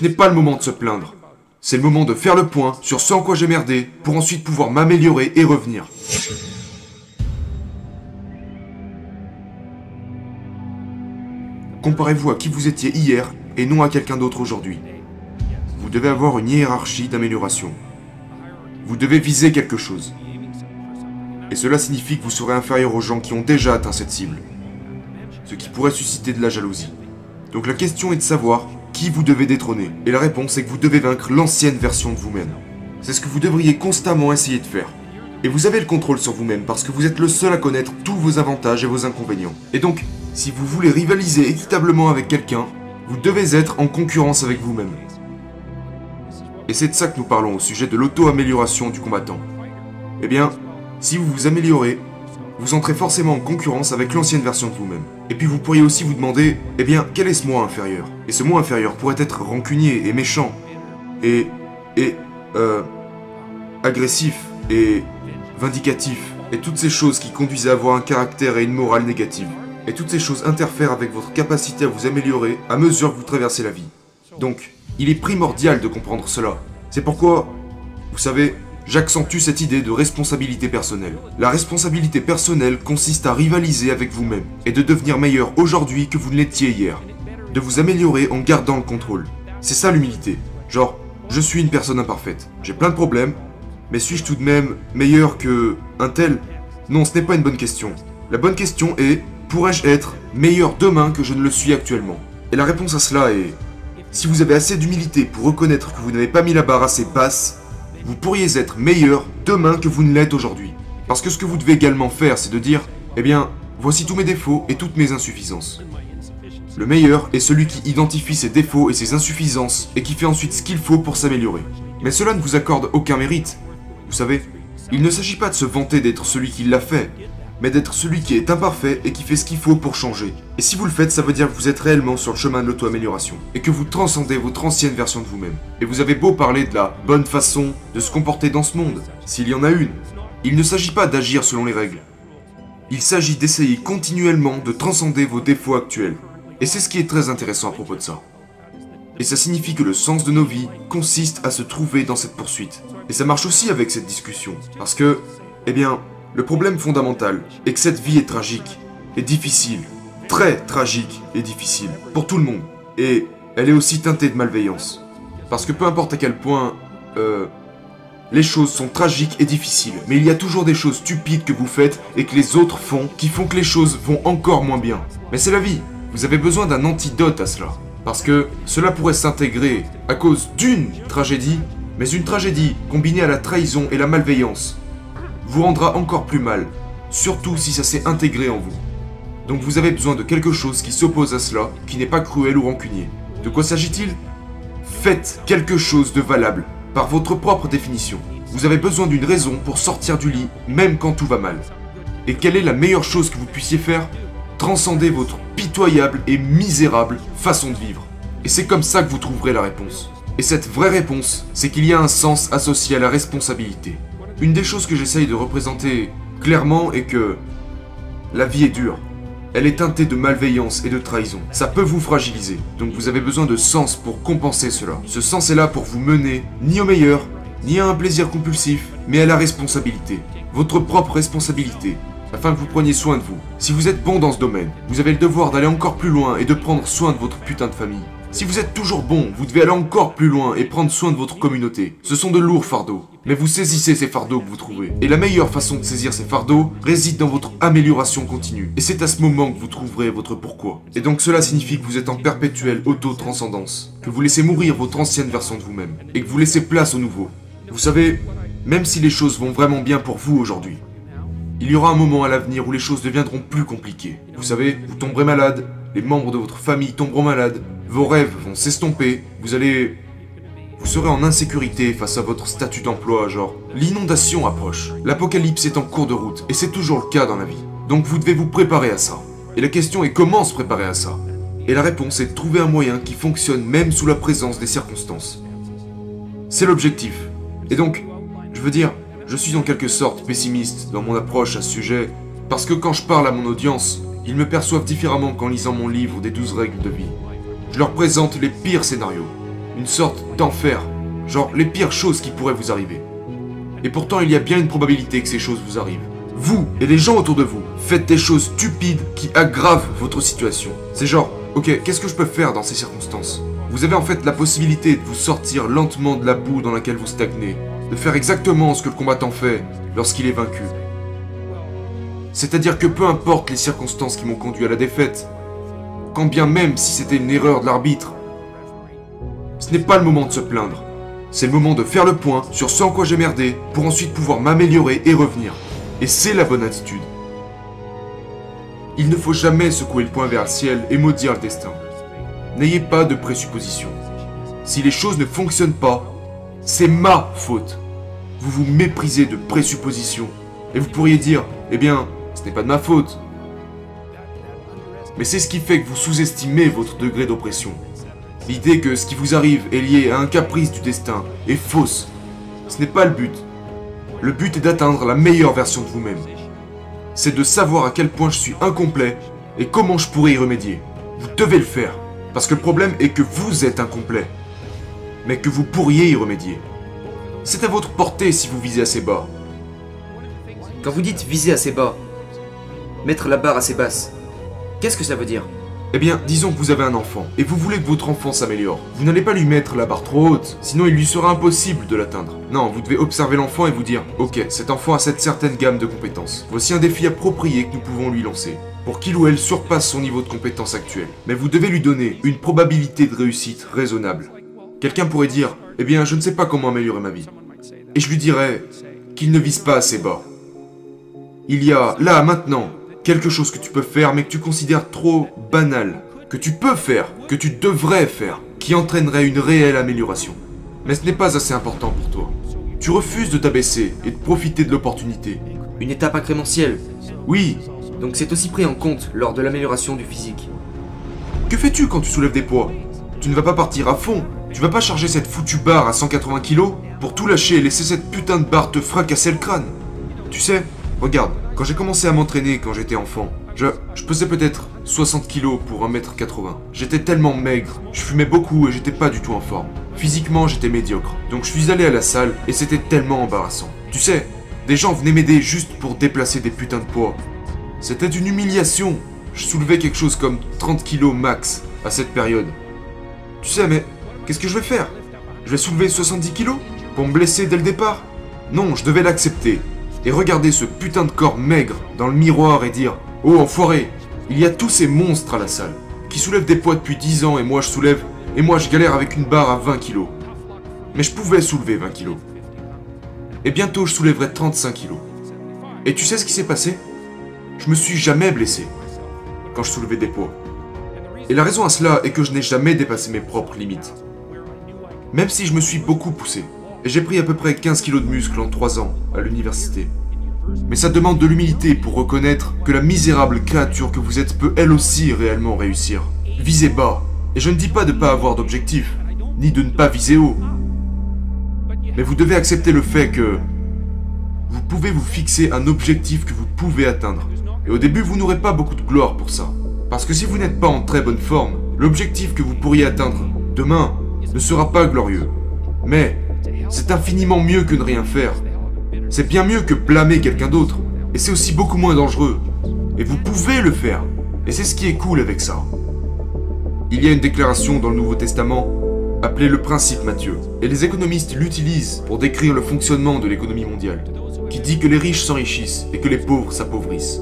Ce n'est pas le moment de se plaindre. C'est le moment de faire le point sur ce en quoi j'ai merdé pour ensuite pouvoir m'améliorer et revenir. Comparez-vous à qui vous étiez hier et non à quelqu'un d'autre aujourd'hui. Vous devez avoir une hiérarchie d'amélioration. Vous devez viser quelque chose. Et cela signifie que vous serez inférieur aux gens qui ont déjà atteint cette cible. Ce qui pourrait susciter de la jalousie. Donc la question est de savoir qui vous devez détrôner. Et la réponse est que vous devez vaincre l'ancienne version de vous-même. C'est ce que vous devriez constamment essayer de faire. Et vous avez le contrôle sur vous-même parce que vous êtes le seul à connaître tous vos avantages et vos inconvénients. Et donc, si vous voulez rivaliser équitablement avec quelqu'un, vous devez être en concurrence avec vous-même. Et c'est de ça que nous parlons au sujet de l'auto-amélioration du combattant. Eh bien, si vous vous améliorez, vous entrez forcément en concurrence avec l'ancienne version de vous-même. Et puis vous pourriez aussi vous demander, eh bien, quel est ce moi inférieur? Et ce moi inférieur pourrait être rancunier et méchant, et, et, euh, agressif, et vindicatif, et toutes ces choses qui conduisent à avoir un caractère et une morale négative. Et toutes ces choses interfèrent avec votre capacité à vous améliorer à mesure que vous traversez la vie. Donc, il est primordial de comprendre cela. C'est pourquoi, vous savez, j'accentue cette idée de responsabilité personnelle. La responsabilité personnelle consiste à rivaliser avec vous-même et de devenir meilleur aujourd'hui que vous ne l'étiez hier. De vous améliorer en gardant le contrôle. C'est ça l'humilité. Genre, je suis une personne imparfaite. J'ai plein de problèmes, mais suis-je tout de même meilleur que un tel? Non, ce n'est pas une bonne question. La bonne question est pourrais-je être meilleur demain que je ne le suis actuellement? Et la réponse à cela est si vous avez assez d'humilité pour reconnaître que vous n'avez pas mis la barre assez basse, vous pourriez être meilleur demain que vous ne l'êtes aujourd'hui. Parce que ce que vous devez également faire, c'est de dire eh bien, voici tous mes défauts et toutes mes insuffisances. Le meilleur est celui qui identifie ses défauts et ses insuffisances et qui fait ensuite ce qu'il faut pour s'améliorer. Mais cela ne vous accorde aucun mérite. Vous savez, il ne s'agit pas de se vanter d'être celui qui l'a fait, mais d'être celui qui est imparfait et qui fait ce qu'il faut pour changer. Et si vous le faites, ça veut dire que vous êtes réellement sur le chemin de l'auto-amélioration, et que vous transcendez votre ancienne version de vous-même. Et vous avez beau parler de la bonne façon de se comporter dans ce monde, s'il y en a une, il ne s'agit pas d'agir selon les règles. Il s'agit d'essayer continuellement de transcender vos défauts actuels. Et c'est ce qui est très intéressant à propos de ça. Et ça signifie que le sens de nos vies consiste à se trouver dans cette poursuite. Et ça marche aussi avec cette discussion. Parce que, eh bien, le problème fondamental est que cette vie est tragique, et difficile, très tragique et difficile, pour tout le monde. Et elle est aussi teintée de malveillance. Parce que peu importe à quel point, euh, les choses sont tragiques et difficiles, mais il y a toujours des choses stupides que vous faites et que les autres font qui font que les choses vont encore moins bien. Mais c'est la vie. Vous avez besoin d'un antidote à cela. Parce que cela pourrait s'intégrer à cause d'une tragédie, mais une tragédie combinée à la trahison et la malveillance vous rendra encore plus mal, surtout si ça s'est intégré en vous. Donc vous avez besoin de quelque chose qui s'oppose à cela, qui n'est pas cruel ou rancunier. De quoi s'agit-il? Faites quelque chose de valable, par votre propre définition. Vous avez besoin d'une raison pour sortir du lit, même quand tout va mal. Et quelle est la meilleure chose que vous puissiez faire? Transcender votre pitoyable et misérable façon de vivre. Et c'est comme ça que vous trouverez la réponse. Et cette vraie réponse, c'est qu'il y a un sens associé à la responsabilité. Une des choses que j'essaye de représenter clairement est que la vie est dure. Elle est teintée de malveillance et de trahison. Ça peut vous fragiliser. Donc vous avez besoin de sens pour compenser cela. Ce sens est là pour vous mener ni au meilleur, ni à un plaisir compulsif, mais à la responsabilité. Votre propre responsabilité. Afin que vous preniez soin de vous. Si vous êtes bon dans ce domaine, vous avez le devoir d'aller encore plus loin et de prendre soin de votre putain de famille. Si vous êtes toujours bon, vous devez aller encore plus loin et prendre soin de votre communauté. Ce sont de lourds fardeaux. Mais vous saisissez ces fardeaux que vous trouvez. Et la meilleure façon de saisir ces fardeaux réside dans votre amélioration continue. Et c'est à ce moment que vous trouverez votre pourquoi. Et donc cela signifie que vous êtes en perpétuelle auto-transcendance. Que vous laissez mourir votre ancienne version de vous-même. Et que vous laissez place au nouveau. Vous savez, même si les choses vont vraiment bien pour vous aujourd'hui, il y aura un moment à l'avenir où les choses deviendront plus compliquées. Vous savez, vous tomberez malade, les membres de votre famille tomberont malades, vos rêves vont s'estomper, vous allez... Vous serez en insécurité face à votre statut d'emploi, genre l'inondation approche, l'apocalypse est en cours de route, et c'est toujours le cas dans la vie. Donc vous devez vous préparer à ça. Et la question est comment se préparer à ça? Et la réponse est de trouver un moyen qui fonctionne même sous la présence des circonstances. C'est l'objectif. Et donc, je veux dire, je suis en quelque sorte pessimiste dans mon approche à ce sujet, parce que quand je parle à mon audience, ils me perçoivent différemment qu'en lisant mon livre des 12 règles de vie. Je leur présente les pires scénarios. une sorte d'enfer. Genre les pires choses qui pourraient vous arriver. Et pourtant, il y a bien une probabilité que ces choses vous arrivent. Vous et les gens autour de vous faites des choses stupides qui aggravent votre situation. C'est genre, ok, qu'est-ce que je peux faire dans ces circonstances? Vous avez en fait la possibilité de vous sortir lentement de la boue dans laquelle vous stagnez, de faire exactement ce que le combattant fait lorsqu'il est vaincu. C'est-à-dire que peu importe les circonstances qui m'ont conduit à la défaite, quand bien même si c'était une erreur de l'arbitre, ce n'est pas le moment de se plaindre. C'est le moment de faire le point sur ce en quoi j'ai merdé pour ensuite pouvoir m'améliorer et revenir. Et c'est la bonne attitude. Il ne faut jamais secouer le poing vers le ciel et maudire le destin. N'ayez pas de présuppositions. Si les choses ne fonctionnent pas, c'est ma faute. Vous vous méprisez de présuppositions. Et vous pourriez dire, eh bien, ce n'est pas de ma faute. Mais c'est ce qui fait que vous sous-estimez votre degré d'oppression. L'idée que ce qui vous arrive est lié à un caprice du destin est fausse. Ce n'est pas le but. Le but est d'atteindre la meilleure version de vous-même. C'est de savoir à quel point je suis incomplet et comment je pourrais y remédier. Vous devez le faire. Parce que le problème est que vous êtes incomplet. Mais que vous pourriez y remédier. C'est à votre portée si vous visez assez bas. Quand vous dites viser assez bas, mettre la barre assez basse, qu'est-ce que ça veut dire? Eh bien, disons que vous avez un enfant, et vous voulez que votre enfant s'améliore. Vous n'allez pas lui mettre la barre trop haute, sinon il lui sera impossible de l'atteindre. Non, vous devez observer l'enfant et vous dire, ok, cet enfant a cette certaine gamme de compétences. Voici un défi approprié que nous pouvons lui lancer, pour qu'il ou elle surpasse son niveau de compétence actuel. Mais vous devez lui donner une probabilité de réussite raisonnable. Quelqu'un pourrait dire, eh bien, je ne sais pas comment améliorer ma vie. Et je lui dirais qu'il ne vise pas assez bas. Il y a, là, maintenant, quelque chose que tu peux faire mais que tu considères trop banal, que tu peux faire, que tu devrais faire, qui entraînerait une réelle amélioration. Mais ce n'est pas assez important pour toi. Tu refuses de t'abaisser et de profiter de l'opportunité. Une étape incrémentielle. Oui, Donc c'est aussi pris en compte lors de l'amélioration du physique. que fais-tu quand tu soulèves des poids? Tu ne vas pas partir à fond. Tu vas pas charger cette foutue barre à 180 kg pour tout lâcher et laisser cette putain de barre te fracasser le crâne. Tu sais, regarde, quand j'ai commencé à m'entraîner quand j'étais enfant, je, pesais peut-être 60 kg pour 1m80. J'étais tellement maigre, je fumais beaucoup et j'étais pas du tout en forme. Physiquement, j'étais médiocre. Donc je suis allé à la salle et c'était tellement embarrassant. Tu sais, des gens venaient m'aider juste pour déplacer des putains de poids. C'était une humiliation. Je soulevais quelque chose comme 30 kg max à cette période. Tu sais, mais qu'est-ce que je vais faire? Je vais soulever 70 kg Pour me blesser dès le départ? Non, je devais l'accepter. Et regarder ce putain de corps maigre dans le miroir et dire Oh enfoiré, il y a tous ces monstres à la salle, qui soulèvent des poids depuis 10 ans et moi je soulève, et moi je galère avec une barre à 20 kg. Mais je pouvais soulever 20 kg. Et bientôt je soulèverai 35 kg. Et tu sais ce qui s'est passé? Je me suis jamais blessé quand je soulevais des poids. Et la raison à cela est que je n'ai jamais dépassé mes propres limites. Même si je me suis beaucoup poussé. Et j'ai pris à peu près 15 kilos de muscle en 3 ans à l'université. Mais ça demande de l'humilité pour reconnaître que la misérable créature que vous êtes peut elle aussi réellement réussir. Visez bas. Et je ne dis pas de ne pas avoir d'objectif, ni de ne pas viser haut. Mais vous devez accepter le fait que vous pouvez vous fixer un objectif que vous pouvez atteindre. Et au début, vous n'aurez pas beaucoup de gloire pour ça. Parce que si vous n'êtes pas en très bonne forme, l'objectif que vous pourriez atteindre demain ne sera pas glorieux. Mais c'est infiniment mieux que ne rien faire. C'est bien mieux que blâmer quelqu'un d'autre. Et c'est aussi beaucoup moins dangereux. Et vous pouvez le faire. Et c'est ce qui est cool avec ça. Il y a une déclaration dans le Nouveau Testament appelée le principe Matthieu. Et les économistes l'utilisent pour décrire le fonctionnement de l'économie mondiale. Qui dit que les riches s'enrichissent et que les pauvres s'appauvrissent.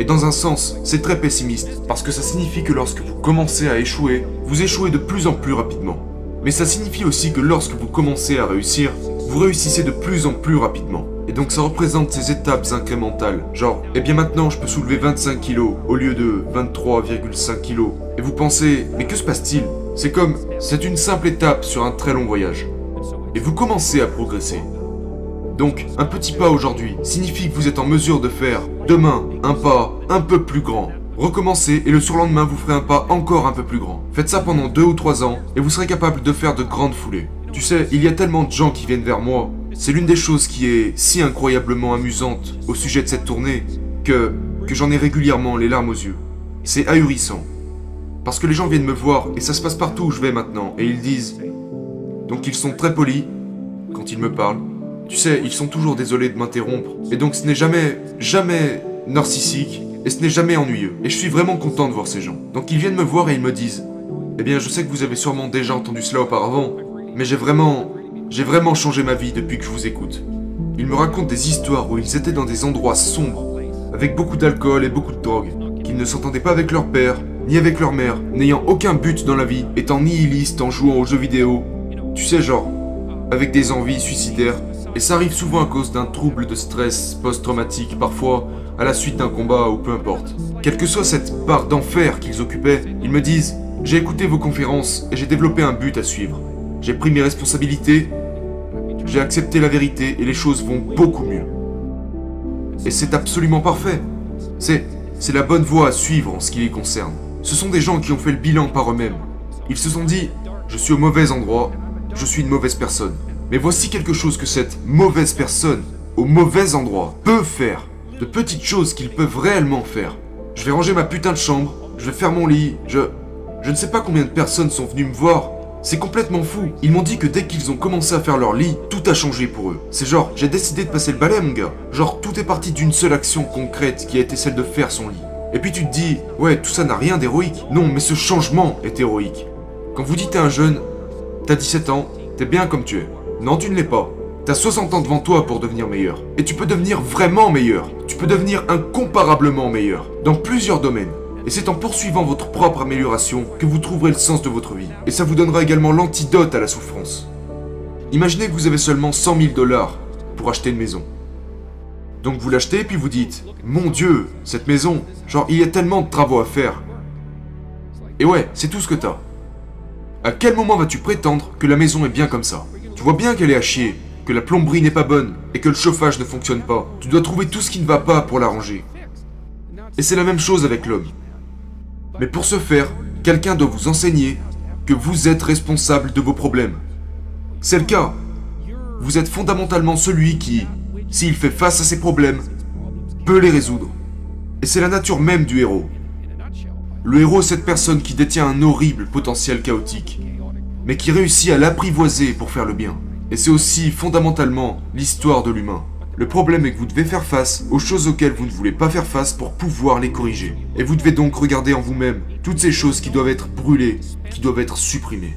Et dans un sens, c'est très pessimiste, parce que ça signifie que lorsque vous commencez à échouer, vous échouez de plus en plus rapidement. Mais ça signifie aussi que lorsque vous commencez à réussir, vous réussissez de plus en plus rapidement. Et donc ça représente ces étapes incrémentales. Genre, eh bien maintenant je peux soulever 25 kg au lieu de 23,5 kg. Et vous pensez, mais que se passe-t-il? C'est comme, c'est une simple étape sur un très long voyage. Et vous commencez à progresser. Donc, un petit pas aujourd'hui signifie que vous êtes en mesure de faire, demain, un pas un peu plus grand. Recommencez et le surlendemain vous ferez un pas encore un peu plus grand. Faites ça pendant deux ou trois ans et vous serez capable de faire de grandes foulées. Tu sais, il y a tellement de gens qui viennent vers moi. C'est l'une des choses qui est si incroyablement amusante au sujet de cette tournée que, que j'en ai régulièrement les larmes aux yeux. C'est ahurissant. Parce que les gens viennent me voir et ça se passe partout où je vais maintenant et ils disent Donc ils sont très polis quand ils me parlent. Tu sais, ils sont toujours désolés de m'interrompre. Et donc ce n'est jamais, jamais narcissique. Et ce n'est jamais ennuyeux. Et je suis vraiment content de voir ces gens. Donc ils viennent me voir et ils me disent Eh bien, je sais que vous avez sûrement déjà entendu cela auparavant, mais j'ai vraiment. J'ai vraiment changé ma vie depuis que je vous écoute. Ils me racontent des histoires où ils étaient dans des endroits sombres, avec beaucoup d'alcool et beaucoup de drogue, qu'ils ne s'entendaient pas avec leur père, ni avec leur mère, n'ayant aucun but dans la vie, étant nihilistes en jouant aux jeux vidéo. Tu sais, genre, avec des envies suicidaires. Et ça arrive souvent à cause d'un trouble de stress post-traumatique, parfois à la suite d'un combat ou peu importe. Quelle que soit cette part d'enfer qu'ils occupaient, ils me disent J'ai écouté vos conférences et j'ai développé un but à suivre. J'ai pris mes responsabilités, j'ai accepté la vérité et les choses vont beaucoup mieux. Et c'est absolument parfait. C'est la bonne voie à suivre en ce qui les concerne. Ce sont des gens qui ont fait le bilan par eux-mêmes. Ils se sont dit, je suis au mauvais endroit, je suis une mauvaise personne. Mais voici quelque chose que cette mauvaise personne, au mauvais endroit, peut faire. De petites choses qu'ils peuvent réellement faire. Je vais ranger ma putain de chambre, je vais faire mon lit, je... Je ne sais pas combien de personnes sont venues me voir. C'est complètement fou. Ils m'ont dit que dès qu'ils ont commencé à faire leur lit, tout a changé pour eux. C'est genre, j'ai décidé de passer le balai, mon gars. Genre, tout est parti d'une seule action concrète qui a été celle de faire son lit. Et puis tu te dis, ouais, tout ça n'a rien d'héroïque. Non, mais ce changement est héroïque. Quand vous dites à un jeune, t'as 17 ans, t'es bien comme tu es. Non, tu ne l'es pas. T'as 60 ans devant toi pour devenir meilleur. Et tu peux devenir vraiment meilleur. Tu peux devenir incomparablement meilleur. Dans plusieurs domaines. Et c'est en poursuivant votre propre amélioration que vous trouverez le sens de votre vie. Et ça vous donnera également l'antidote à la souffrance. Imaginez que vous avez seulement 100 000 dollars pour acheter une maison. Donc vous l'achetez puis vous dites, mon Dieu, cette maison, genre il y a tellement de travaux à faire. Et ouais, c'est tout ce que t'as. À quel moment vas-tu prétendre que la maison est bien comme ça? Tu vois bien qu'elle est à chier, que la plomberie n'est pas bonne et que le chauffage ne fonctionne pas. Tu dois trouver tout ce qui ne va pas pour l'arranger. Et c'est la même chose avec l'homme. Mais pour ce faire, quelqu'un doit vous enseigner que vous êtes responsable de vos problèmes. C'est le cas. Vous êtes fondamentalement celui qui, s'il fait face à ses problèmes, peut les résoudre. Et c'est la nature même du héros. Le héros est cette personne qui détient un horrible potentiel chaotique, mais qui réussit à l'apprivoiser pour faire le bien. Et c'est aussi fondamentalement l'histoire de l'humain. Le problème est que vous devez faire face aux choses auxquelles vous ne voulez pas faire face pour pouvoir les corriger. Et vous devez donc regarder en vous-même toutes ces choses qui doivent être brûlées, qui doivent être supprimées.